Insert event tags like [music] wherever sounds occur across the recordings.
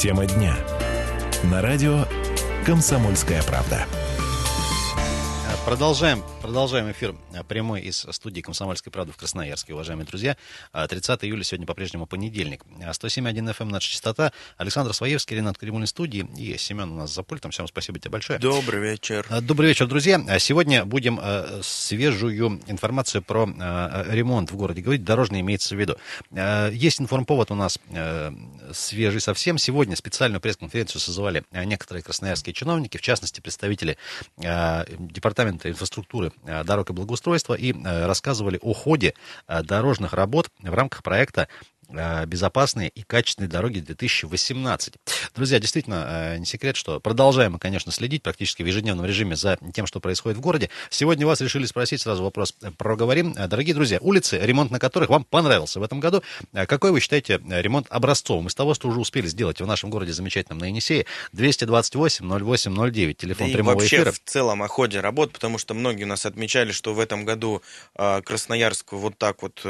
Тема дня. На радио «Комсомольская правда». Продолжаем, продолжаем эфир а, прямой из студии «Комсомольской правды» в Красноярске, уважаемые друзья. 30 а, июля сегодня по-прежнему понедельник. 107.1 FM наша частота. Александр Своевский, Ренат Кремульный студии и Семен у нас за пультом. Всем спасибо тебе большое. Добрый вечер. Добрый вечер, друзья. Сегодня будем свежую информацию про ремонт в городе говорить. Дорожный имеется в виду. Есть информповод у нас свежий совсем. Сегодня специальную пресс-конференцию созывали некоторые красноярские чиновники, в частности, представители департамента инфраструктуры э, дорог и благоустройства и э, рассказывали о ходе э, дорожных работ в рамках проекта безопасные и качественные дороги 2018. Друзья, действительно, э, не секрет, что продолжаем мы, конечно, следить практически в ежедневном режиме за тем, что происходит в городе. Сегодня вас решили спросить, сразу вопрос проговорим. Э, дорогие друзья, улицы, ремонт на которых вам понравился в этом году, какой вы считаете ремонт образцовым? Из того, что уже успели сделать в нашем городе замечательном на Енисее, 228-08-09, телефон да прямого и вообще эфира. в целом о ходе работ, потому что многие у нас отмечали, что в этом году Красноярск вот так вот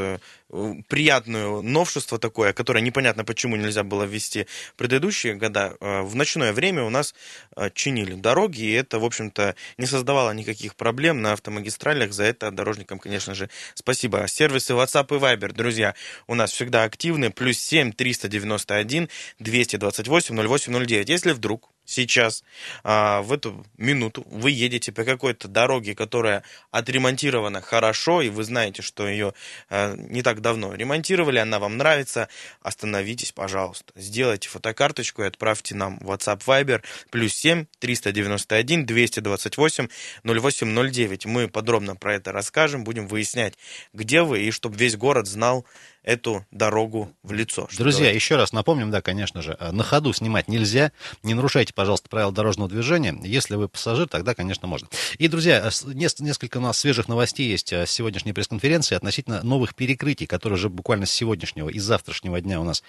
приятную новшество такое, которое непонятно почему нельзя было ввести в предыдущие года. Э, в ночное время у нас э, чинили дороги, и это, в общем-то, не создавало никаких проблем на автомагистралях. За это дорожникам, конечно же, спасибо. Сервисы WhatsApp и Viber, друзья, у нас всегда активны. Плюс 7 391 228 0809. Если вдруг сейчас, а, в эту минуту, вы едете по какой-то дороге, которая отремонтирована хорошо, и вы знаете, что ее а, не так давно ремонтировали, она вам нравится, остановитесь, пожалуйста. Сделайте фотокарточку и отправьте нам WhatsApp Viber плюс 7 391 228 0809. Мы подробно про это расскажем, будем выяснять, где вы, и чтобы весь город знал, эту дорогу в лицо. Друзья, говорить. еще раз напомним, да, конечно же, э, на ходу снимать нельзя. Не нарушайте, пожалуйста, правила дорожного движения. Если вы пассажир, тогда, конечно, можно. И, друзья, э, несколько у нас свежих новостей есть э, с сегодняшней пресс-конференции относительно новых перекрытий, которые уже буквально с сегодняшнего и завтрашнего дня у нас,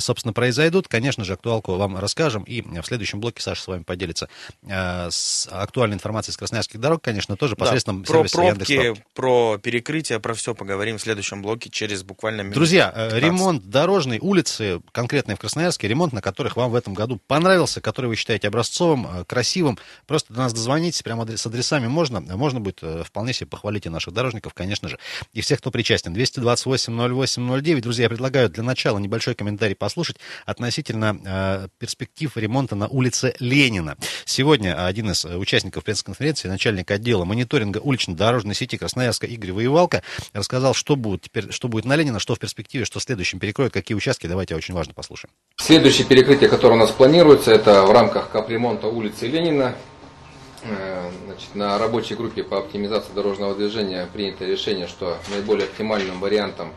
собственно, произойдут. Конечно же, актуалку вам расскажем. И в следующем блоке Саша с вами поделится с актуальной информацией с красноярских дорог, конечно, тоже посредством да, про пробки, Яндекс. про перекрытие, про все поговорим в следующем блоке через буквально буквально минут Друзья, 15. Э, ремонт дорожной улицы, конкретно в Красноярске, ремонт, на которых вам в этом году понравился, который вы считаете образцовым, э, красивым, просто до нас дозвонитесь, прямо с адресами можно. Можно будет э, вполне себе похвалить и наших дорожников, конечно же, и всех, кто причастен. 228-08-09. Друзья, я предлагаю для начала небольшой комментарий послушать относительно э, перспектив ремонта на улице Ленина. Сегодня один из участников пресс-конференции, начальник отдела мониторинга улично-дорожной сети Красноярска Игорь Воевалка, рассказал, что будет теперь, что будет на Ленина, Ленина, что в перспективе, что в следующем перекроют, какие участки, давайте очень важно послушаем. Следующее перекрытие, которое у нас планируется, это в рамках капремонта улицы Ленина. Э, значит, на рабочей группе по оптимизации дорожного движения принято решение, что наиболее оптимальным вариантом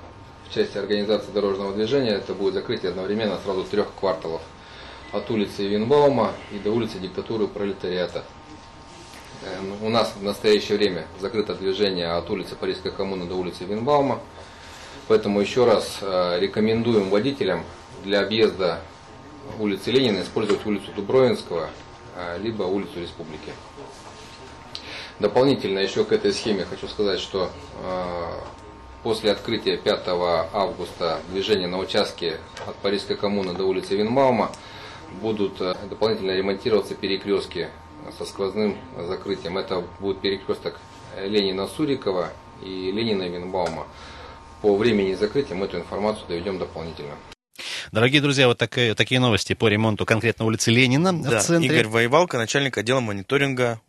в части организации дорожного движения это будет закрытие одновременно сразу трех кварталов от улицы Винбаума и до улицы диктатуры пролетариата. Э, у нас в настоящее время закрыто движение от улицы Парижской коммуны до улицы Винбаума. Поэтому еще раз э, рекомендуем водителям для объезда улицы Ленина использовать улицу Дубровинского, э, либо улицу Республики. Дополнительно еще к этой схеме хочу сказать, что э, после открытия 5 августа движения на участке от Парижской коммуны до улицы Винмаума будут дополнительно ремонтироваться перекрестки со сквозным закрытием. Это будет перекресток Ленина-Сурикова и Ленина-Винбаума по времени закрытия мы эту информацию доведем дополнительно. Дорогие друзья, вот такие, такие новости по ремонту конкретно улицы Ленина да, в центре. Игорь Воевалко, начальник отдела мониторинга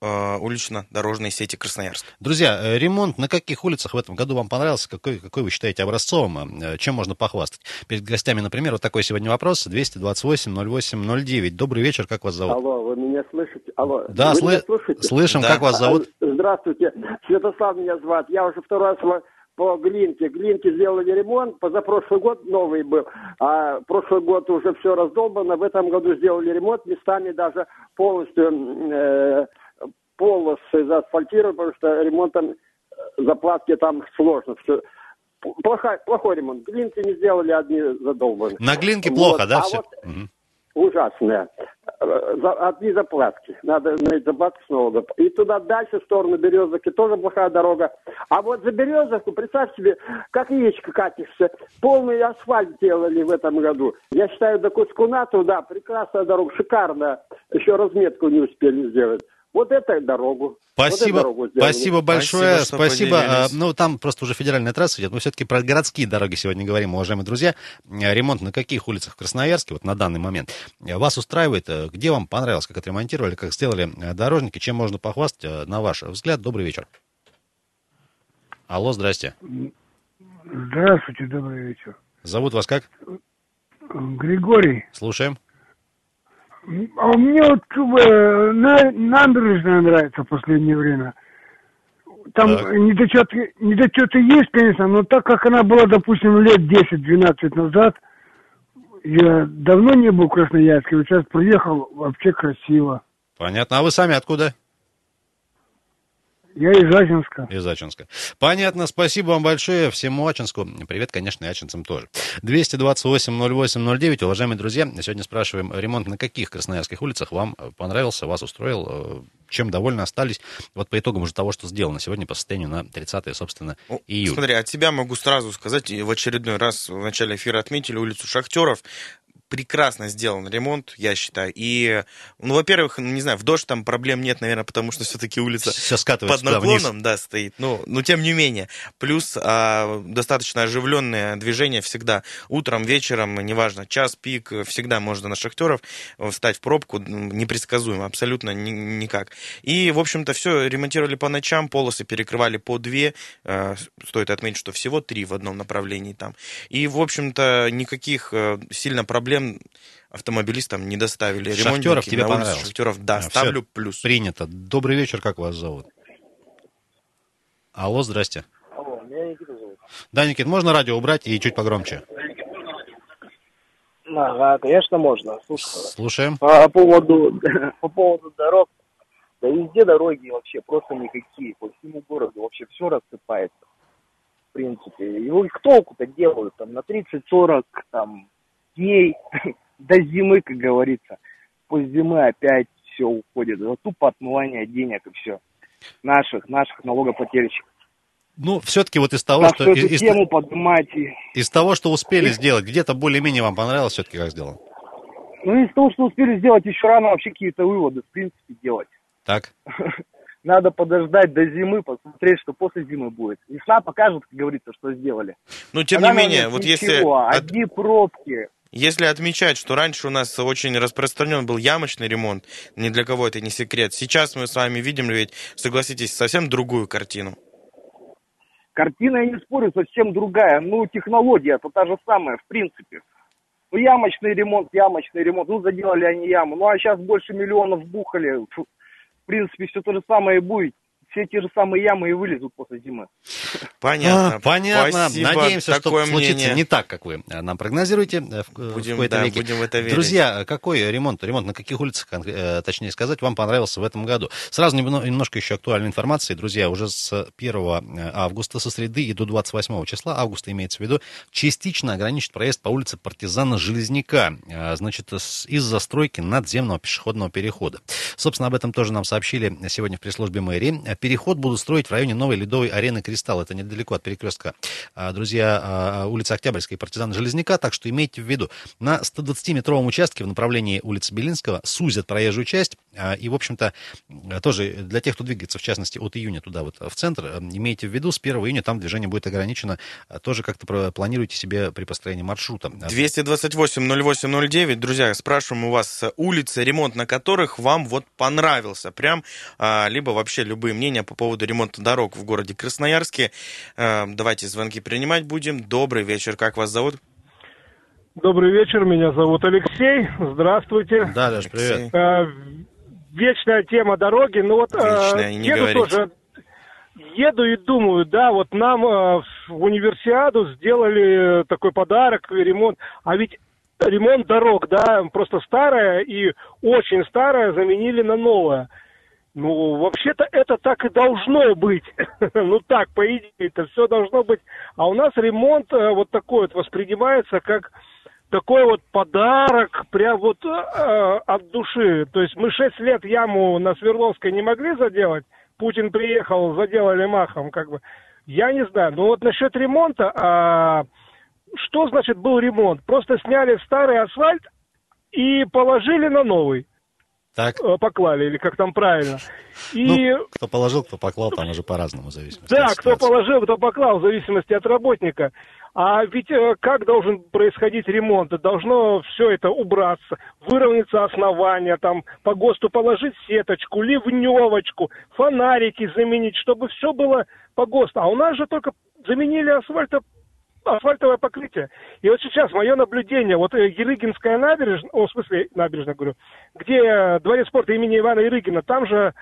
э, улично-дорожной сети Красноярск. Друзья, э, ремонт на каких улицах в этом году вам понравился? Какой, какой вы считаете образцовым? Э, чем можно похвастать? Перед гостями, например, вот такой сегодня вопрос. 228-08-09. Добрый вечер, как вас зовут? Алло, вы меня слышите? Алло, да, вы сл... меня слышите? слышим, да. как вас зовут? Здравствуйте, Святослав меня зовут. Я уже второй раз по Глинке. Глинке сделали ремонт, позапрошлый год новый был, а прошлый год уже все раздолбано. В этом году сделали ремонт, местами даже полностью э, полосы заасфальтировали, потому что ремонтом э, заплатки там сложно. Все. Плохой, плохой ремонт. Глинки не сделали, одни задолбаны. На Глинке плохо, вот. да, а все? Вот, угу. Ужасное. За, от незаплатки. Надо на заплатку снова. И туда дальше, в сторону Березовки, тоже плохая дорога. А вот за Березовку, представь себе, как яичко катишься. Полный асфальт делали в этом году. Я считаю, до Кускуна туда прекрасная дорога, шикарная. Еще разметку не успели сделать. Вот это дорогу. Спасибо, вот дорогу спасибо большое, Спасибо, спасибо. А. Ну, там просто уже федеральная трасса идет, мы все-таки про городские дороги сегодня говорим, уважаемые друзья. Э, Ремонт на каких улицах в Красноярске, вот на данный момент, вас устраивает? Э, Где вам понравилось, как отремонтировали, как сделали э, дорожники, чем можно похвастать, на ваш взгляд? Добрый вечер. Алло, здрасте. Здравствуйте, добрый вечер. Зовут вас как? Григорий. Слушаем. А мне вот э, на, набережная нравится в последнее время. Там Так. недочеты, недочеты есть, конечно, но так как она была, допустим, лет 10-12 назад, я давно не был в Красноярске, вот сейчас приехал, вообще красиво. Понятно. А вы сами откуда? Я из Азинска. Из Ачинска. Понятно, спасибо вам большое. Всему Ачинску. Привет, конечно, и ачинцам тоже. 228-08-09. Уважаемые друзья, сегодня спрашиваем, ремонт на каких красноярских улицах вам э, понравился, вас устроил, э, чем довольны остались? Вот по итогам уже того, что сделано сегодня по состоянию на 30 собственно, июля. Смотри, от тебя могу сразу сказать, и в очередной раз в начале эфира отметили улицу Шахтеров. Прекрасно сделан ремонт, я считаю. И, ну, во-первых, ну, не знаю, в дождь там проблем нет, наверное, потому что все-таки улица Все под наклоном, да, стоит. Ну, но тем не менее. Плюс а, достаточно оживленное движение всегда. Утром, вечером, неважно, час, пик, всегда можно на шахтеров встать в пробку, непредсказуемо, абсолютно ни- никак. И, в общем-то, все ремонтировали по ночам, полосы перекрывали по две. Э, Стоит отметить, что всего три в одном направлении там. И, в общем-то, никаких э, сильно проблем автомобилистам не доставили. Шахтеров тебе на понравилось? Шахтеров, да, А, ставлю плюс. Принято. Добрый вечер, как вас зовут? Алло, здрасте. Алло, меня Никита зовут. Да, Никит, можно радио убрать и чуть погромче? Ага, конечно, можно. Слушай, Слушаем. по поводу, [laughs] по поводу дорог, да везде дороги вообще просто никакие. По всему городу вообще все рассыпается. В принципе. И вот толку-то делают там на 30-40 там, дней [laughs] до зимы, как говорится. После зимы опять все уходит. Вот тупо отмывание денег и все. Наших, наших налогоплательщиков. Ну, все-таки вот из того, Так что... что из- из- тему поднимать Из того, что успели сделать, где-то более-менее вам понравилось все-таки, как сделано? Ну, из того, что успели сделать, еще рано вообще какие-то выводы, в принципе, делать. Так? [laughs] Надо подождать до зимы, посмотреть, что после зимы будет. Весна покажет, как говорится, что сделали. Но, тем На не менее, вот ничего, если... Одни пробки. Если отмечать, что раньше у нас очень распространен был ямочный ремонт, ни для кого это не секрет. Сейчас мы с вами видим ведь, согласитесь, совсем другую картину. Картина, я не спорю, совсем другая. Ну, технология, это та же самая, в принципе. Ну, ямочный ремонт, ямочный ремонт. Ну, заделали они яму. Ну, а сейчас больше миллионов бухали. Фу. В принципе, все то же самое и будет. Все те же самые ямы и вылезут после зимы. Понятно. А, понятно. Спасибо. Надеемся, Такое что случится мнение. не так, как вы э, нам прогнозируете э, в, в Будем, какой-то да, веке. будем в это верить. Друзья, какой ремонт, ремонт на каких улицах, э, точнее сказать, вам понравился в этом году? Сразу немно- немножко еще актуальной информации. Друзья, уже с 1 августа, со среды и до 28 числа августа, имеется в виду, частично ограничит проезд по улице Партизана Железняка. Э, Значит, из-за стройки надземного пешеходного перехода. Собственно, об этом тоже нам сообщили сегодня в пресс-службе мэрии. Переход будут строить в районе новой ледовой арены «Кристалл». Это недалеко от перекрестка, а, друзья, а, улицы Октябрьской и партизана Железняка. Так что имейте в виду, на 120-метровом участке в направлении улицы Белинского сузят проезжую часть. А, И, в общем-то, тоже для тех, кто двигается, в частности, от июня туда вот в центр, э, имейте в виду, с 1 июня там движение будет ограничено. А, Тоже как-то про- планируйте себе при построении маршрута. 228-08-09. Друзья, спрашиваем у вас э, улицы, ремонт на которых вам вот понравился. Прям, а, либо вообще любые мнения по поводу ремонта дорог в городе Красноярске. Э, Давайте звонки принимать будем. Добрый вечер. Как вас зовут? Добрый вечер, меня зовут Алексей. Здравствуйте. Да, Леш, привет. Э, вечная тема дороги. Ну вот э, Вечная, не еду говорите. тоже, еду и думаю, да, вот нам э, в универсиаду сделали такой подарок, ремонт. А ведь ремонт дорог, да, просто старая и очень старая заменили на новое. Ну, вообще-то это так и должно быть. [laughs] ну так, по идее, это все должно быть. А у нас ремонт э, вот такой вот воспринимается как такой вот подарок, прям вот э, от души. То есть мы шесть лет яму на Свердловской не могли заделать. Путин приехал, заделали махом, как бы. Я не знаю. Но вот насчет ремонта, а, что значит был ремонт? Просто сняли старый асфальт и положили на новый. Так. Э, поклали, или как там правильно. И... Ну, кто положил, кто поклал, там уже по-разному зависит. Да, кто положил, кто поклал, в зависимости от работника. А ведь э, как должен происходить ремонт? Должно все это убраться, выровняться основание, там по ГОСТу положить сеточку, ливневочку, фонарики заменить, чтобы все было по ГОСТу. А у нас же только заменили асфальта асфальтовое покрытие. И вот сейчас мое наблюдение, вот э, Ерыгинская набережная, о, в смысле набережная, говорю, где э, дворец спорта имени Ивана Ерыгина, там же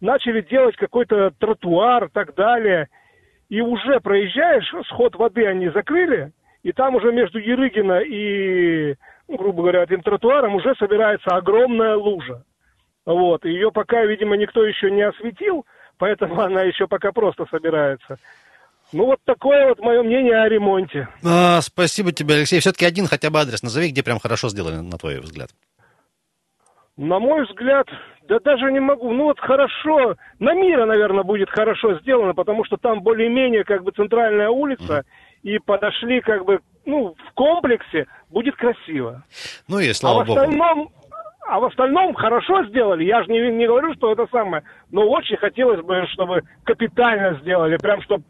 начали делать какой-то тротуар и так далее. И уже проезжаешь, сход воды они закрыли, и там уже между Ерыгина и, ну, грубо говоря, этим тротуаром уже собирается огромная лужа. Вот, ее пока, видимо, никто еще не осветил, поэтому [laughs] она еще пока просто собирается. Ну, вот такое вот мое мнение о ремонте. А, спасибо тебе, Алексей. Все-таки один хотя бы адрес назови, где прям хорошо сделали, на твой взгляд. На мой взгляд, да даже не могу. Ну вот хорошо, на Мира, наверное, будет хорошо сделано, потому что там более-менее как бы центральная улица, угу. и подошли как бы, ну, в комплексе будет красиво. Ну и слава а в остальном, а в остальном хорошо сделали. Я же не, не говорю, что это самое, но очень хотелось бы, чтобы капитально сделали, прям чтобы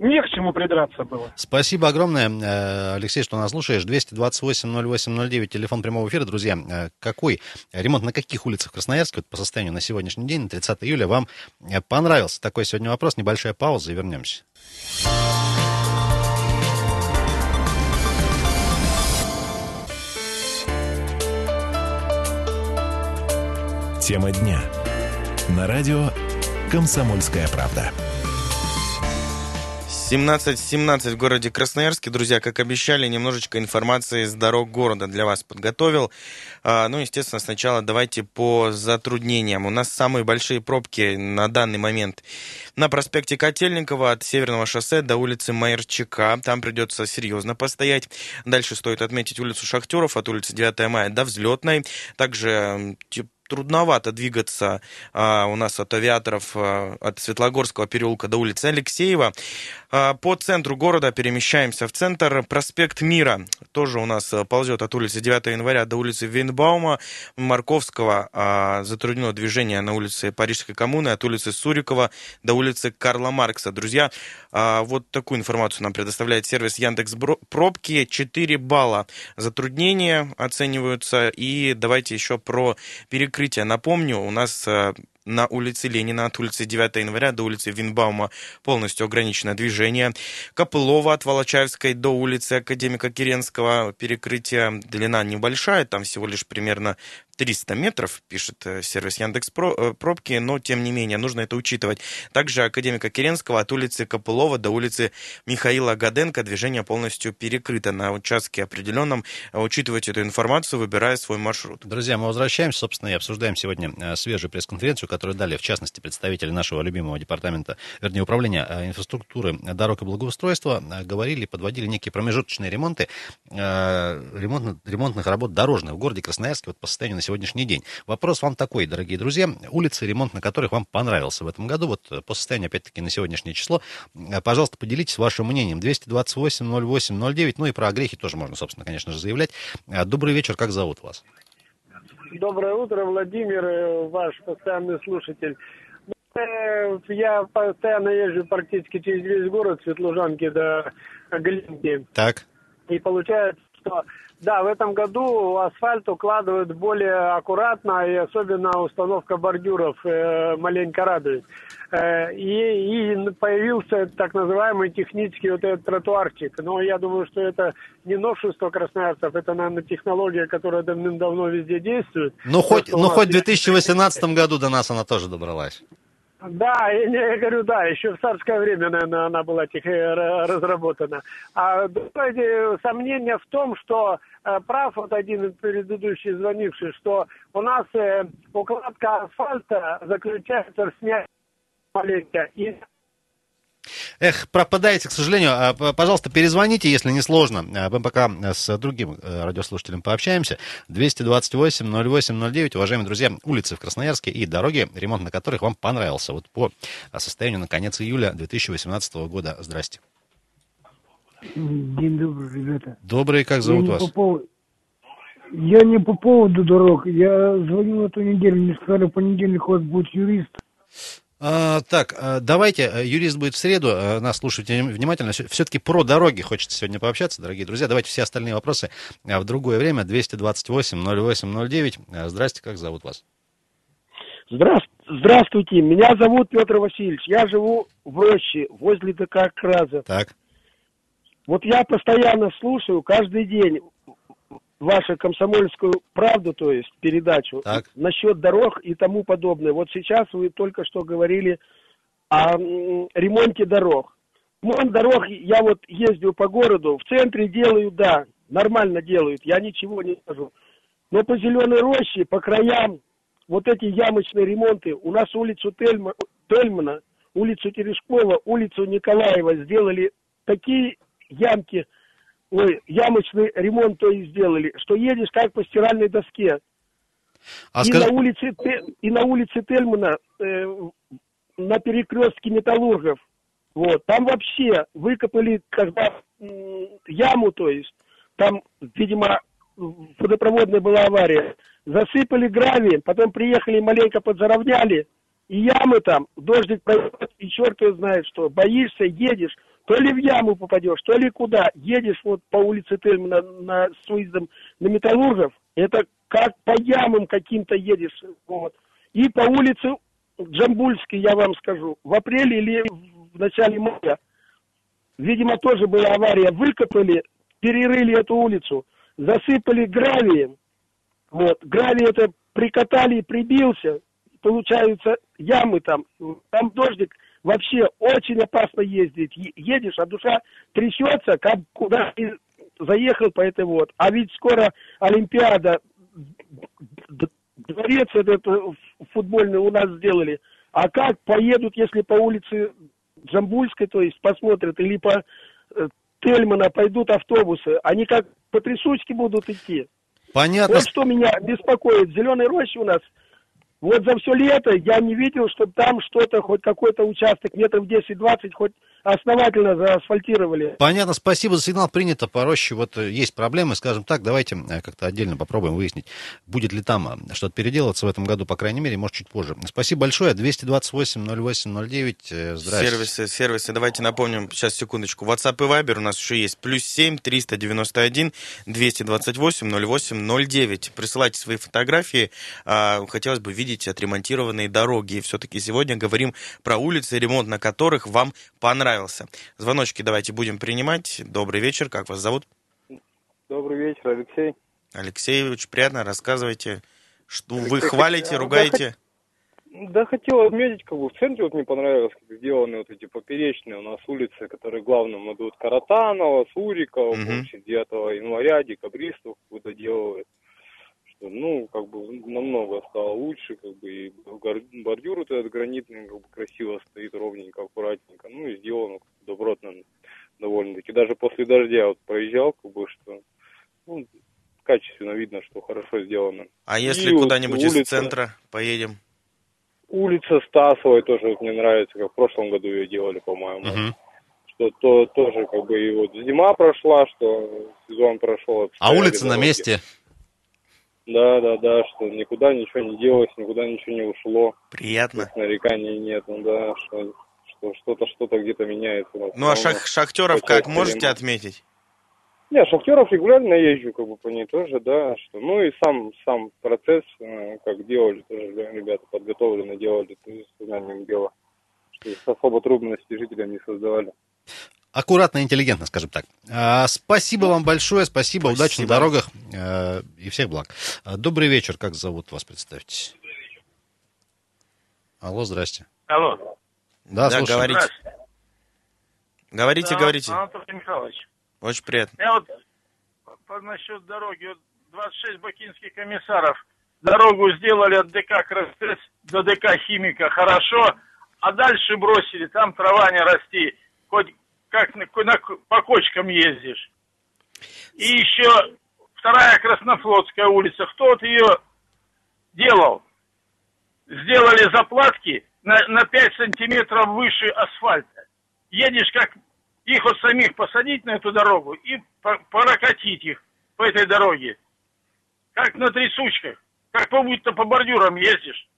не к чему придраться было. Спасибо огромное, э, Алексей, что нас слушаешь. 228-08-09, телефон прямого эфира. Друзья, э, какой ремонт на каких улицах Красноярска вот по состоянию на сегодняшний день, на 30 июля, вам э, понравился? Такой сегодня вопрос. Небольшая пауза и вернемся. Тема дня. На радио «Комсомольская правда». 17.17 в городе Красноярске. Друзья, как обещали, немножечко информации с дорог города для вас подготовил. А, ну, естественно, сначала давайте по затруднениям. У нас самые большие пробки на данный момент на проспекте Котельникова от Северного шоссе до улицы Майерчика. Там придется серьезно постоять. Дальше стоит отметить улицу Шахтеров от улицы 9 мая до Взлетной. Также трудновато двигаться а, у нас от авиаторов а, от Светлогорского переулка до улицы Алексеева. А, по центру города перемещаемся в центр. Проспект Мира тоже у нас а, ползет от улицы 9 января до улицы Вейнбаума. Марковского а, затруднено движение на улице Парижской коммуны от улицы Сурикова до улицы Карла Маркса. Друзья, а, вот такую информацию нам предоставляет сервис Яндекс Пробки. 4 балла затруднения оцениваются. И давайте еще про перекрытие. Напомню, у нас а, на улице Ленина от улицы 9 января до улицы Винбаума полностью ограничено движение. Копылова от Волочаевской до улицы Академика Киренского перекрытие длина небольшая, там всего лишь примерно 300 метров, пишет э, сервис Яндекс э, Пробки, но тем не менее нужно это учитывать. Также академика Керенского от улицы Копылова до улицы Михаила Гаденко движение полностью перекрыто на участке определенном. Учитывайте эту информацию, выбирая свой маршрут. Друзья, мы возвращаемся, собственно, и обсуждаем сегодня э, свежую пресс-конференцию, которую дали, в частности, представители нашего любимого департамента, вернее, управления инфраструктуры, дорог и благоустройства, говорили, подводили некие промежуточные ремонты, ремонт, ремонтных работ дорожных в городе Красноярске вот по состоянию на сегодняшний день. Вопрос вам такой, дорогие друзья. Улицы, ремонт на которых вам понравился в этом году, вот э, по состоянию, опять-таки, на сегодняшнее число, э, пожалуйста, поделитесь вашим мнением. 228-08-09, ну и про огрехи тоже можно, собственно, конечно же, заявлять. Э, добрый вечер, как зовут вас? Доброе утро, Владимир, ваш постоянный слушатель. Ну, я постоянно езжу практически через весь город, Светлужанки до Глинки. Так. И получается, что да, в этом году асфальт укладывают более аккуратно, и особенно установка бордюров э, маленько радует. Э, и, и появился так называемый технический вот этот тротуарчик. Но я думаю, что это не новшество красноярцев, это, наверное, технология, которая давным-давно везде действует. Ну, хоть, ну, хоть в 2018 году до нас она тоже добралась. Да, я, говорю, да, еще в царское время, наверное, она была э, разработана. А другое сомнение в том, что э, прав вот один из предыдущих звонивших, что у нас э, укладка асфальта заключается в снятии маленько и Эх, пропадаете, к сожалению. А, пожалуйста, перезвоните, если не сложно. А, мы пока с другим э, радиослушателем пообщаемся. 228-08-09. Уважаемые друзья, улицы в Красноярске и дороги, ремонт на которых вам понравился. Вот по состоянию на конец июля 2018 года. Здрасте. День добрый, ребята. Добрый, как зовут я вас? По поводу... Я не по поводу дорог. Я звонил эту неделю, мне сказали, в понедельник у вас будет юрист. А, так, а, давайте, э, юрист будет в среду, а, нас слушайте внимательно. Все-таки про дороги хочется сегодня пообщаться, дорогие друзья. Давайте все остальные вопросы в другое время. 228-08-09. Здрасте, как зовут вас? Здравствуйте, меня зовут Петр Васильевич. Я живу в Роще, возле ДК Краза. Так. Вот я постоянно слушаю каждый день вашу комсомольскую правду, то есть передачу так. насчет дорог и тому подобное. Вот сейчас вы только что говорили о ремонте дорог. Ремонт дорог, я вот ездил по городу, в центре делают, да, нормально делают, я ничего не скажу. Но по Зеленой роще, по краям, вот эти ямочные ремонты, у нас улицу Тельма, Тельмана, улицу Терешкова, улицу Николаева сделали такие ямки – ой, ямочный ремонт то и сделали, что едешь как по стиральной доске. А и, скаж... на улице, и на улице Тельмана, э, на перекрестке металлургов, вот, там вообще выкопали, когда э, яму, то есть, там, видимо, водопроводная была авария, засыпали гравием, потом приехали маленько подзаровняли, и ямы там, дождик пройдет, и черт его знает что, боишься, едешь, то ли в яму попадешь, то ли куда. Едешь вот по улице Тельмана на, с выездом на Металлургов, это как по ямам каким-то едешь. Вот. И по улице Джамбульской, я вам скажу, в апреле или в начале мая, видимо, тоже была авария, выкопали, перерыли эту улицу, засыпали гравием, вот, гравий это прикатали и прибился, получаются ямы там, там дождик, вообще очень опасно ездить. Едешь, а душа трясется, как куда ты заехал по этой вот. А ведь скоро Олимпиада, дворец этот э, футбольный у нас сделали. А как поедут, если по улице Джамбульской, то есть посмотрят, или по э, Тельмана пойдут автобусы, они как по трясучке будут идти. Понятно. Вот что меня беспокоит. Зеленой роще у нас вот за все лето я не видел, чтобы там что-то, хоть какой-то участок метров 10-20, хоть основательно заасфальтировали. Понятно, спасибо за сигнал, принято по роще. Вот э, есть проблемы, скажем так, давайте э, как-то отдельно попробуем выяснить, будет ли там э, что-то переделываться в этом году, по крайней мере, может, чуть позже. Спасибо большое. 228-08-09, здравствуйте. Сервисы, сервисы, давайте напомним, сейчас, секундочку. WhatsApp и Viber у нас еще есть. Плюс 7 391 228 08 09. Присылайте свои фотографии. А, хотелось бы видеть отремонтированные дороги. И все-таки сегодня говорим про улицы, ремонт на которых вам понравился понравился. Звоночки давайте будем принимать. Добрый вечер, как вас зовут? Добрый вечер, Алексей. Алексей, очень приятно, рассказывайте, что Алексей, вы хвалите, ругаете. Да, да хотел отметить, как бы в центре вот мне понравилось, как сделаны вот эти поперечные у нас улицы, которые главным идут Каратанова, Сурикова, угу. 9 января, декабристов, куда делают ну, как бы намного стало лучше, как бы и бордюр вот этот гранитный как бы красиво стоит, ровненько, аккуратненько, ну и сделано добротно довольно-таки. Даже после дождя вот проезжал, как бы, что ну, качественно видно, что хорошо сделано. А если куда-нибудь улица, из центра поедем? Улица Стасовой тоже вот мне нравится, как в прошлом году ее делали, по-моему. Угу. Что то тоже как бы и вот зима прошла, что сезон прошел. А улица дороги. на месте? Да, да, да, что никуда ничего не делалось, никуда ничего не ушло. Приятно. Нареканий нет, ну да, что, что что-то что-то где-то меняется. Ну а шах шахтеров как можете отметить? Не, шахтеров регулярно езжу, как бы по ней тоже, да. Что, ну и сам сам процесс, э, как делали, тоже ребята подготовлены делали, то есть знанием дела. Что особо трудностей жителям не создавали аккуратно, интеллигентно, скажем так. А, спасибо вам большое, спасибо, спасибо. удачи на дорогах э, и всех благ. А, добрый вечер, как зовут вас, представьтесь. Алло, здрасте. Алло. Да, да слушаю. говорите. Говорите, да, говорите. Анатолий Михайлович. Очень приятно. Я вот по, насчет дороги, вот 26 бакинских комиссаров дорогу сделали от ДК Крастес до ДК Химика хорошо, а дальше бросили, там трава не расти хоть как на, на, по кочкам ездишь. И еще вторая Краснофлотская улица. Кто вот ее делал? Сделали заплатки на, на 5 сантиметров выше асфальта. Едешь как их вот самих посадить на эту дорогу и прокатить их по этой дороге. Как на трясучках. Как по будто по бордюрам ездишь.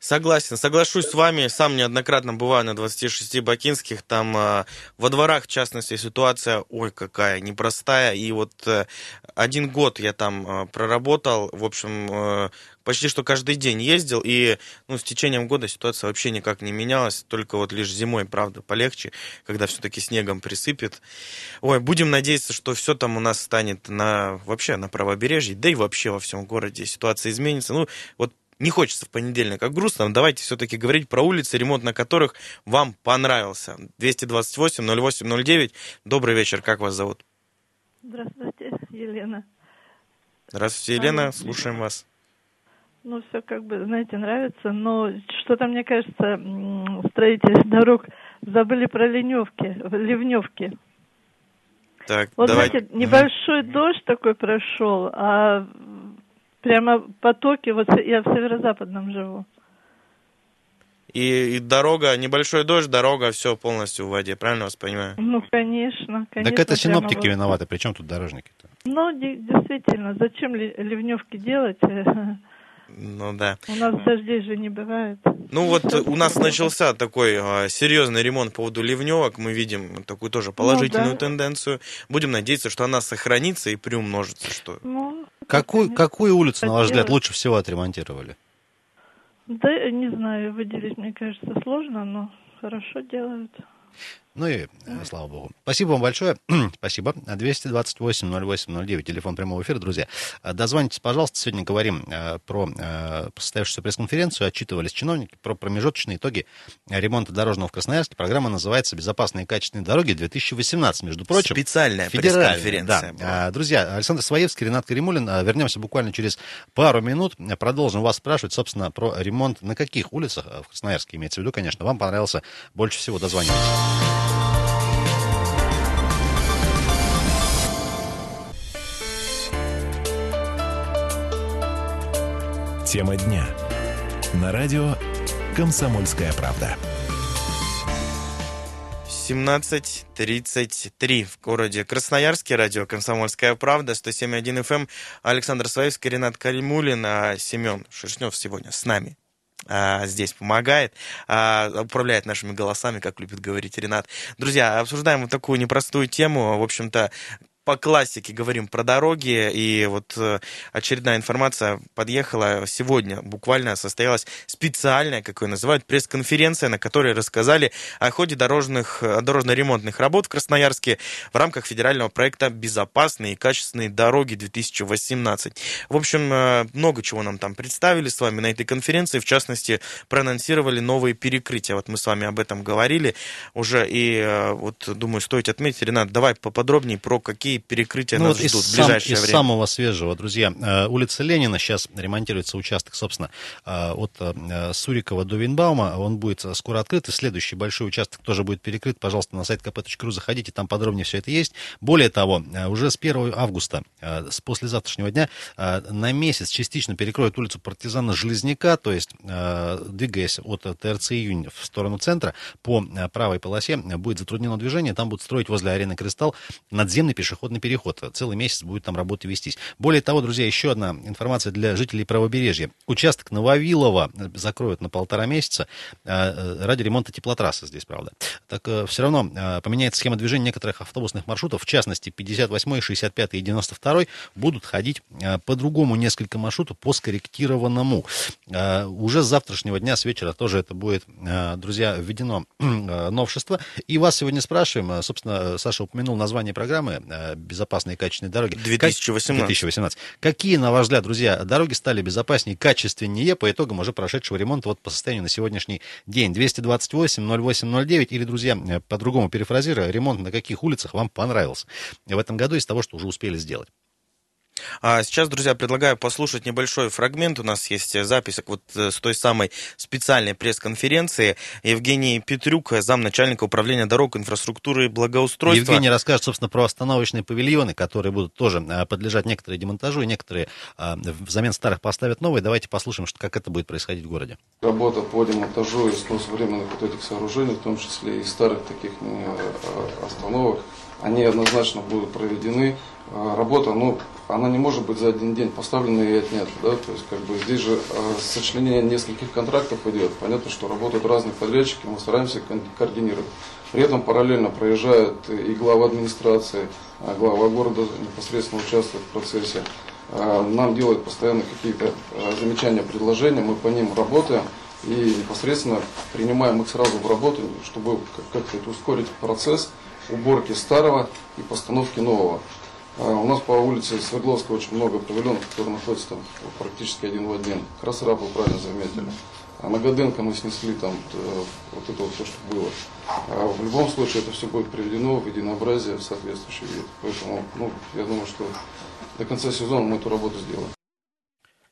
Согласен, соглашусь с вами. Сам неоднократно бываю на 26 бакинских. Там э, во дворах, в частности, ситуация, ой, какая непростая. И вот э, один год я там э, проработал. В общем, э, почти что каждый день ездил. И ну, с течением года ситуация вообще никак не менялась. Только вот лишь зимой, правда, полегче, когда все-таки снегом присыпет. Ой, будем надеяться, что все там у нас станет на, вообще на правобережье, да и вообще во всем городе ситуация изменится. Ну, вот не хочется в понедельник, как грустно. Давайте все-таки говорить про улицы, ремонт на которых вам понравился. 228-08-09. Добрый вечер, как вас зовут? Здравствуйте, Елена. Здравствуйте, Елена, слушаем вас. Ну, все как бы, знаете, нравится, но что-то, мне кажется, строители дорог забыли про ливневки, ливневки. Так, вот, давай. знаете, небольшой mm-hmm. дождь такой прошел, а прямо потоки, вот я в северо-западном живу. И, и дорога, небольшой дождь, дорога, все полностью в воде, правильно вас понимаю? Ну, конечно, конечно. Так это синоптики вот... виноваты, при чем тут дорожники-то? Ну, действительно, зачем ли, ливневки делать? Ну да. У нас дождей же не бывает. Ну вот у нас начался такой а, серьезный ремонт по поводу ливневок. Мы видим такую тоже положительную ну, да. тенденцию. Будем надеяться, что она сохранится и приумножится. Что... Ну, какую, какую улицу, на ваш взгляд, лучше всего отремонтировали? Да, не знаю, выделить, мне кажется, сложно, но хорошо делают. Ну и э, слава богу. Спасибо вам большое. [clears throat] Спасибо. 228-08-09, телефон прямого эфира, друзья. Э, дозвонитесь, пожалуйста. Сегодня говорим э, про состоявшуюся пресс-конференцию. Отчитывались чиновники про промежуточные итоги ремонта дорожного в Красноярске. Программа называется «Безопасные и качественные дороги 2018». Между прочим, специальная пресс-конференция. Да. Друзья, Александр Своевский, Ренат Каримулин. Вернемся буквально через пару минут. Продолжим вас спрашивать, собственно, про ремонт на каких улицах в Красноярске, имеется в виду, конечно, вам понравился больше всего. Дозвонитесь. Тема дня. На радио «Комсомольская правда». 17.33 в городе Красноярске. Радио «Комсомольская правда», 107.1 FM. Эм. Александр Своевский, Ренат Каримулин, а Семен Шершнев сегодня с нами а, здесь помогает, а, управляет нашими голосами, как любит говорить Ренат. Друзья, обсуждаем вот такую непростую тему. В общем-то, по классике говорим про дороги, и вот э, очередная информация подъехала сегодня. Буквально состоялась специальная, как ее называют, пресс-конференция, на которой рассказали о ходе дорожных, дорожно-ремонтных работ в Красноярске в рамках федерального проекта «Безопасные и качественные дороги 2018». В общем, э, много чего нам там представили с вами на этой конференции. В частности, проанонсировали новые перекрытия. Вот мы с вами об этом говорили уже, и э, вот, думаю, стоит отметить, Ренат, давай поподробнее про какие перекрытия ну, нас вот ждут в ближайшее сам, время? Из самого свежего, друзья, э, улица Ленина, сейчас ремонтируется участок, собственно, э, от э, Сурикова до Винбаума, он будет скоро открыт, и следующий большой участок тоже будет перекрыт, пожалуйста, на сайт kp.ru заходите, там подробнее все это есть. Более того, уже с 1 августа, с послезавтрашнего дня, на месяц частично перекроют улицу партизана Железняка, то есть, двигаясь от ТРЦ «Июнь» в сторону центра, по правой полосе будет затруднено движение, там будут строить возле арены «Кристалл» надземный пешеходный пешеходный переход. Целый месяц будет там работа вестись. Более того, друзья, еще одна информация для жителей правобережья. Участок Нововилова закроют на полтора месяца э, ради ремонта теплотрассы здесь, правда. Так э, все равно э, поменяется схема движения некоторых автобусных маршрутов, в частности, 58, 65 и 92 будут ходить по-другому несколько маршрутов по скорректированному. Уже с завтрашнего дня, с вечера тоже это будет, друзья, введено [clears throat] новшество. И вас сегодня спрашиваем, собственно, Саша упомянул название программы безопасные и качественные дороги. 2018. 2018. Какие, на ваш взгляд, друзья, дороги стали безопаснее и качественнее по итогам уже прошедшего ремонта вот по состоянию на сегодняшний день? 228-08-09 или, друзья, по-другому перефразируя, ремонт на каких улицах вам понравился в этом году из того, что уже успели сделать? А сейчас, друзья, предлагаю послушать небольшой фрагмент. У нас есть запись вот э, с той самой специальной пресс-конференции. Евгений Петрюк, замначальника управления дорог, инфраструктуры и благоустройства. Евгений расскажет, собственно, про остановочные павильоны, которые будут тоже э, подлежать некоторые демонтажу, и некоторые э, взамен старых поставят новые. Давайте послушаем, что, как это будет происходить в городе. Работа по демонтажу и сносу временных вот этих сооружений, в том числе и старых таких остановок, они однозначно будут проведены. А, работа, ну, она не может быть за один день поставлена и отнята, да, то есть как бы здесь же а, сочленение нескольких контрактов идет, понятно, что работают разные подрядчики, мы стараемся координировать. При этом параллельно проезжает и глава администрации, а, глава города непосредственно участвует в процессе, нам делают постоянно какие-то замечания, предложения, мы по ним работаем и непосредственно принимаем их сразу в работу, чтобы как-то ускорить процесс уборки старого и постановки нового. А у нас по улице Свердловской очень много павильонов, которые находятся там практически один в один. Красрап вы правильно заметили. А на Годенко мы снесли там э, вот это вот все, что было. А в любом случае это все будет приведено в единообразие, в соответствующий вид. Поэтому, ну, я думаю, что до конца сезона мы эту работу сделаем.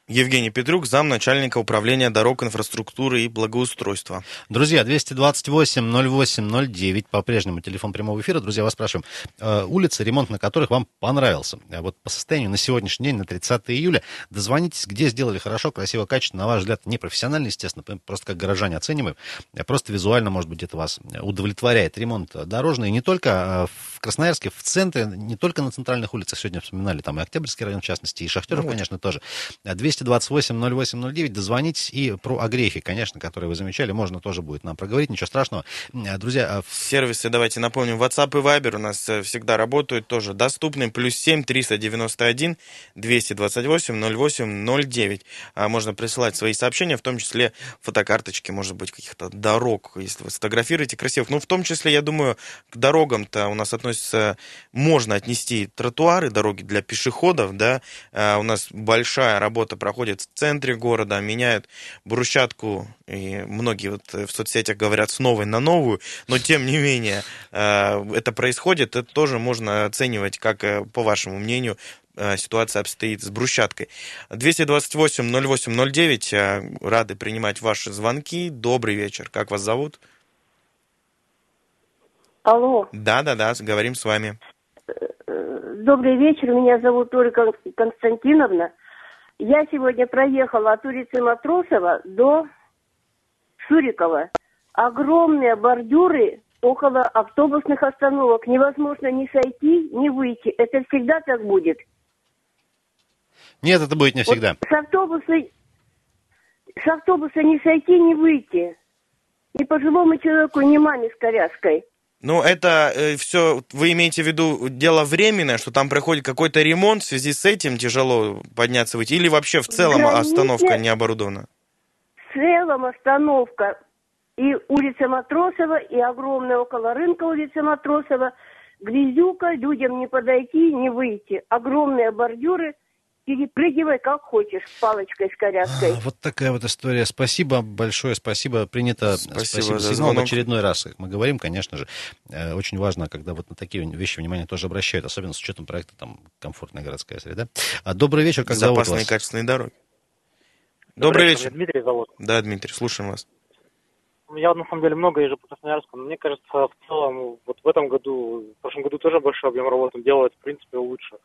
Евгений Петрук, замначальника управления дорог, инфраструктуры и благоустройства. Друзья, 228-08-09, по-прежнему телефон прямого эфира. Друзья, вас спрашиваем, э, улицы, ремонт на которых вам понравился? А вот по состоянию на сегодняшний день, на 30 июля, дозвонитесь, где сделали хорошо, красиво, качественно, на ваш взгляд, не профессионально, естественно, просто как горожане оцениваем, а просто визуально, может быть, это вас удовлетворяет. Ремонт дорожный не только э, в Красноярске, в центре, не только на центральных улицах, сегодня вспоминали, там и Октябрьский район, в частности, и Шахтеров, ну, конечно, тоже. 200 228 08 09, дозвонитесь. И про огрехи, конечно, которые вы замечали, можно тоже будет нам проговорить, ничего страшного. Э, друзья... А Сервисы, давайте напомним, WhatsApp и Viber у нас э, всегда работают, тоже доступны. Плюс 7 391 228 08 09. Можно присылать свои сообщения, в том числе фотокарточки, может быть, каких-то дорог, если вы сфотографируете красивых. Ну, в том числе, я думаю, к дорогам-то у нас относится, можно отнести тротуары, дороги для пешеходов, да, а у нас большая работа проходит в центре города, меняют брусчатку, и многие вот в соцсетях говорят с новой на новую, но тем не менее э, это происходит, это тоже можно оценивать, как, э, по вашему мнению, э, ситуация обстоит с брусчаткой. 228-08-09, рады принимать ваши звонки. Добрый вечер, как вас зовут? Алло. Да-да-да, говорим с вами. Добрый вечер, меня зовут Ольга Константиновна. Я сегодня проехала от улицы Матросова до Шурикова. Огромные бордюры около автобусных остановок. Невозможно ни сойти, ни выйти. Это всегда так будет. Нет, это будет не всегда. Вот с автобуса, с автобуса не сойти, не выйти. Ни пожилому человеку, ни маме с коляской. Ну, это э, все, вы имеете в виду дело временное, что там проходит какой-то ремонт, в связи с этим тяжело подняться выйти, или вообще в целом Границе... остановка не оборудована? В целом остановка. И улица Матросова, и огромная около рынка улица Матросова. Грязюка, людям не подойти, не выйти. Огромные бордюры – перепрыгивай как хочешь, палочкой с коляской. А, вот такая вот история. Спасибо большое, спасибо. Принято. Спасибо, спасибо за сигнал в очередной раз. Мы говорим, конечно же, э, очень важно, когда вот на такие вещи внимание тоже обращают, особенно с учетом проекта там «Комфортная городская среда». А добрый вечер, как Безопасные зовут вас? качественные дороги. Добрый, добрый вечер. Дмитрий зовут. Да, Дмитрий, слушаем вас. Я, на самом деле, много езжу по Красноярску, но мне кажется, в целом, вот в этом году, в прошлом году тоже большой объем работы делают, в принципе, лучше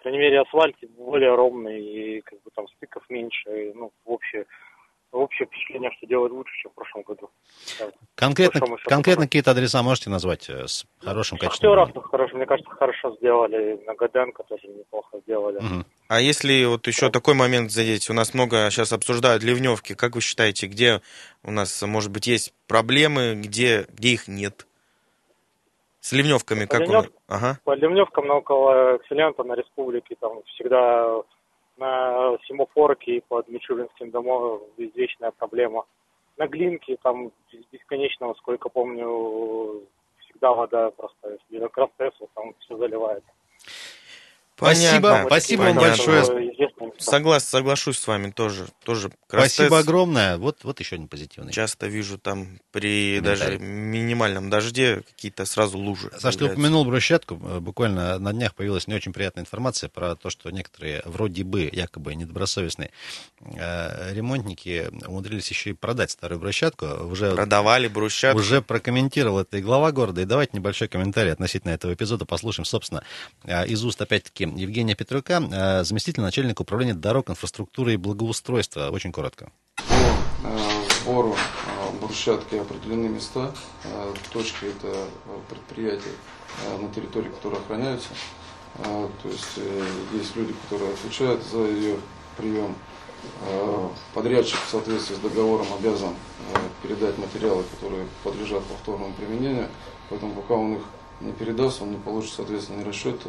по крайней мере, асфальт более ровный, и как бы там стыков меньше, и, ну, в общее, общее впечатление, что делают лучше, чем в прошлом году. Конкретно, конкретно какие-то адреса можете назвать э, с хорошим качеством? Шахтеров хорошо, мне кажется, хорошо сделали, на Годенко тоже неплохо сделали. Угу. А если вот еще да. такой момент задеть, у нас много сейчас обсуждают ливневки, как вы считаете, где у нас, может быть, есть проблемы, где, где их нет? С ливневками по как ливнев... он? Ага. По ливневкам на около Экселента, на Республике, там всегда на Семофорке и под Мичуринским домом извечная проблема. На Глинке там бесконечно, сколько помню, всегда вода просто, если там все заливает. Спасибо, Понятно. спасибо вам большое. Соглас, соглашусь с вами тоже. тоже Спасибо огромное. Вот, вот еще один позитивный. Часто вижу там при даже минимальном дожде какие-то сразу лужи. Саш, ты упомянул брусчатку. Буквально на днях появилась не очень приятная информация про то, что некоторые вроде бы якобы недобросовестные э, ремонтники умудрились еще и продать старую брусчатку. Уже, Продавали брусчатку. Уже прокомментировал это и глава города. И давайте небольшой комментарий относительно этого эпизода послушаем, собственно, э, из уст, опять-таки, Евгения Петрука, э, заместитель начальника управления дорог, инфраструктуры и благоустройства. Очень коротко. По сбору брусчатки определены места. Точки это предприятия на территории, которые охраняются. То есть есть люди, которые отвечают за ее прием. Подрядчик в соответствии с договором обязан передать материалы, которые подлежат повторному применению. Поэтому пока он их не передаст, он не получит соответственный расчет,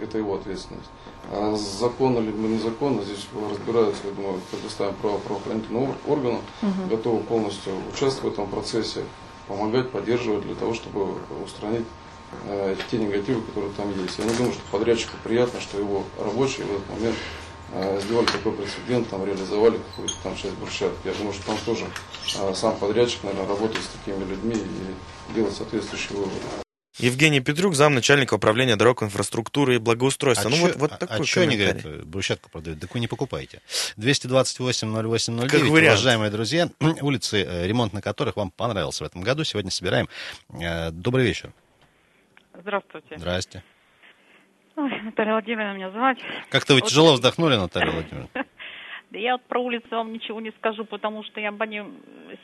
это его ответственность. А законно либо незаконно, здесь разбираются, я думаю, предоставим право правоохранительным органам, угу. готовы полностью участвовать в этом процессе, помогать, поддерживать для того, чтобы устранить э, те негативы, которые там есть. Я не думаю, что подрядчику приятно, что его рабочие в этот момент э, сделали такой прецедент, там реализовали какую-то там часть брусчатки. Я думаю, что там тоже э, сам подрядчик, наверное, работает с такими людьми и делает соответствующие выводы. Евгений Петрук, замначальника управления дорог, инфраструктуры и благоустройства. А ну чё, вот, вот такой а что они говорят, брусчатку продают? Так вы не покупаете. 228-08-09, Как вариант. уважаемые друзья, [clears throat] улицы, э, ремонт на которых вам понравился в этом году, сегодня собираем. Э, Добрый вечер. Здравствуйте. Здрасте. Ой, Наталья Владимировна меня звать. Как-то вы Вот- тяжело вздохнули, Наталья Владимировна? [laughs] Да я вот про улицу вам ничего не скажу, потому что я по ним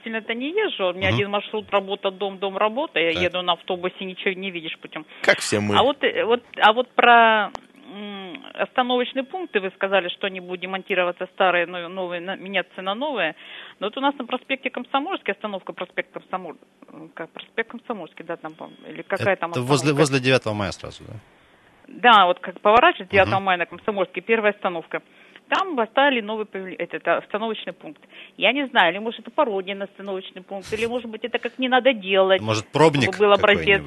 сильно-то не езжу. У меня Мгм. один маршрут работа, дом, дом, работа. Я Так. еду на автобусе, ничего не видишь путем. Как все мы. А вот, э, вот, а вот про остановочные пункты вы сказали, что они будут демонтироваться старые, но новые, меняться на новые. Но вот у нас на проспекте Комсомольский, остановка проспект Комсомольский, как проспект Комсомольский, да, там, или какая там Это возле, остановка? возле 9 мая сразу, да? Да, вот как поворачивать 9 Мгм. мая на Комсомольский, первая остановка. Там поставили новый этот, остановочный пункт. Я не знаю, или может это пародия на остановочный пункт, или может быть это как не надо делать. Может, пробник был образец.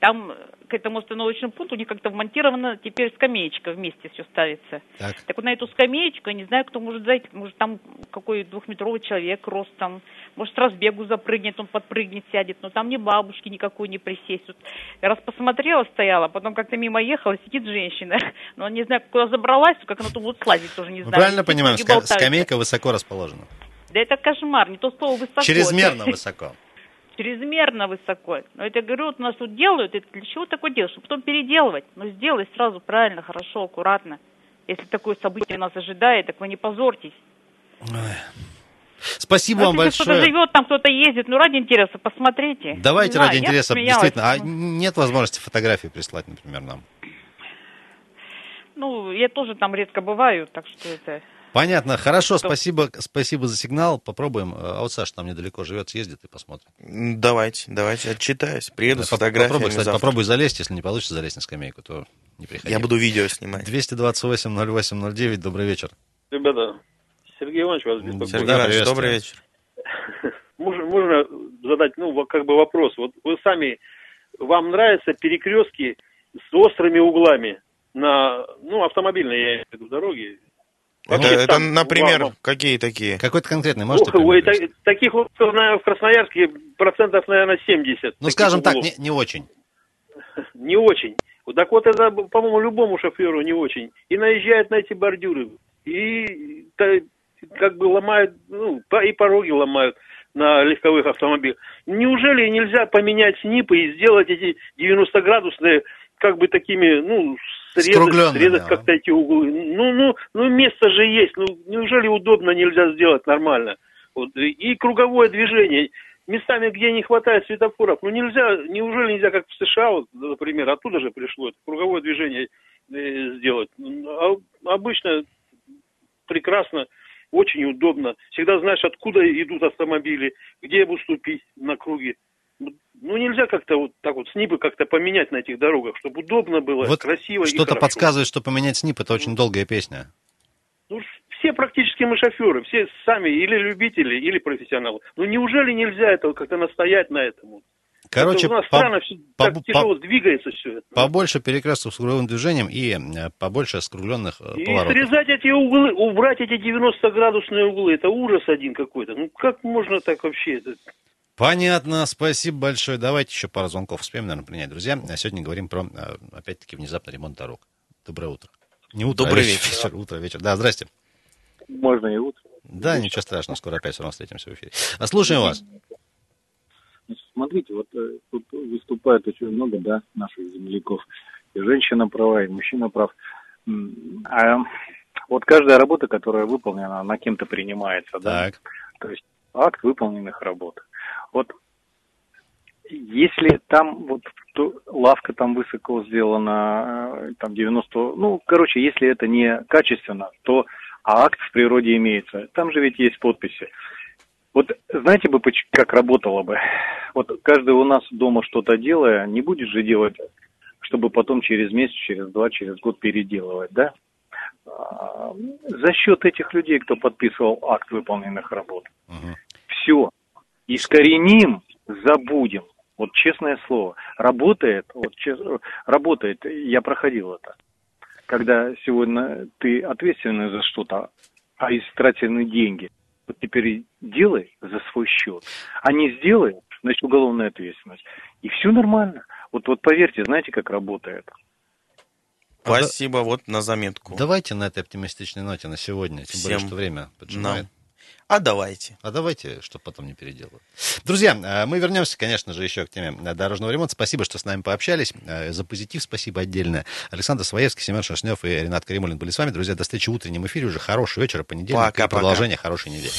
Там к этому остановочному пункту у них как-то вмонтирована теперь скамеечка вместе все ставится. Так. Так вот на эту скамеечку, я не знаю, кто может зайти, может там какой двухметровый человек ростом, может с разбегу запрыгнет, он подпрыгнет, сядет, но там ни бабушки никакой не присесть. Вот я раз посмотрела, стояла, потом как-то мимо ехала, сидит женщина, [laughs] но не знаю, куда забралась, как она тут будет слазить, тоже не знаю. правильно Сидит, понимаем, ноги ска- скамейка высоко расположена. Да это кошмар, не то слово высоко. Чрезмерно [laughs] высоко. Чрезмерно высоко. Но это, говорю, вот у нас тут делают, это для чего такое делать? Чтобы потом переделывать. Но сделай сразу правильно, хорошо, аккуратно. Если такое событие нас ожидает, так вы не позорьтесь. Спасибо Ну, вам если кто-то большое. живет, там кто-то ездит, ну ради интереса, посмотрите. Давайте знаю, ради интереса, действительно. А нет возможности фотографии прислать, например, нам? Ну, я тоже там редко бываю, так что это... Понятно, хорошо, Что? спасибо, спасибо за сигнал. Попробуем. А вот Саша там недалеко живет, съездит и посмотрим. Давайте, давайте, отчитаюсь. Приеду с Поп- фотографиями Попробуй, кстати, завтра. попробуй залезть, если не получится залезть на скамейку, то не приходи. Я буду видео снимать. 228-08-09, добрый вечер. Ребята, Сергей Иванович вас беспокоит. Сергей Да, Иванович, добрый вечер. [laughs] Можно, можно задать, ну, как бы вопрос. Вот вы сами, вам нравятся перекрестки с острыми углами на, ну, автомобильные, я имею в виду, дороги? Это, Вообще это, там, например, вам- какие такие? Какой-то конкретный можете Ох, ой, пример привести? та- таких вот на- в Красноярске процентов, наверное, 70. Ну, скажем так, углов. не, не очень. [laughs] Не очень. Вот Так вот это, по-моему, любому шоферу не очень. И наезжают на эти бордюры. И та- как бы ломают, ну, и пороги ломают на легковых автомобилях. Неужели нельзя поменять снипы и сделать эти 90-градусные как бы такими, ну, срезать, срезать да. как-то эти углы. Ну, ну, ну, место же есть. Ну, неужели удобно нельзя сделать нормально? Вот. И и круговое движение. Местами, где не хватает светофоров, ну нельзя, неужели нельзя, как в США, вот, например, оттуда же пришло это круговое движение э, сделать. А обычно прекрасно, очень удобно. Всегда знаешь, откуда идут автомобили, где уступить на круге. Ну, нельзя как-то вот так вот снипы как-то поменять на этих дорогах, чтобы удобно было, Вот красиво и Что-то подсказывает, что поменять снип это очень долгая песня. Ну, все практически мы шоферы, все сами или любители, или профессионалы. Ну, неужели нельзя этого как-то настоять на этом? Короче, это у нас по- странно все по- так по- тяжело двигается все это. Побольше перекрестков с круговым движением и э, побольше скругленных э, И поворотов. срезать эти углы, убрать эти 90-градусные углы, это ужас один какой-то. Ну как можно так вообще? Это... Понятно, спасибо большое. Давайте еще пару звонков успеем, наверное, принять. Друзья, а сегодня говорим про, э, опять-таки, внезапный ремонт дорог. Доброе утро. Не утро, Добрый а вечер. вечер. Утро, вечер. Да, здрасте. Можно и утро. Да, ничего страшного, скоро опять все равно встретимся в эфире. А слушаем вас. Значит, смотрите, вот э, тут выступает очень много, да, наших земляков. И женщина права, и мужчина прав. А вот каждая работа, которая выполнена, она кем-то принимается, да? Так. То есть акт выполненных работ. Вот если там вот то лавка там высоко сделана, э, там 90, ну, короче, если это не качественно, то а акт в природе имеется. Там же ведь есть подписи. Вот знаете бы, как работало бы? Вот каждый у нас дома что-то делая, не будет же делать, чтобы потом через месяц, через два, через год переделывать, да? А, За счет этих людей, кто подписывал акт выполненных работ. Все. Искореним, забудем. Вот честное слово. Работает, вот чес- работает, я проходил это. Когда сегодня ты ответственный за что-то, а истратены деньги, вот теперь делай за свой счет. А не сделай, значит, уголовная ответственность. И все нормально. Вот, вот поверьте, знаете, как работает. Спасибо, вот на заметку. Давайте на этой оптимистичной ноте на сегодня, тем более, Всем что время поджимает. нам. А давайте. А давайте, чтобы потом не переделывать. Друзья, э, мы вернемся, конечно же, еще к теме э, дорожного ремонта. Спасибо, что с нами пообщались. Э, За позитив спасибо отдельное. Александр Своевский, Семен Шашнев и Ренат Каримулин были с вами. Друзья, до встречи в утреннем эфире. Уже хорошего вечера, понедельник. Пока-пока. и продолжение хорошей недели.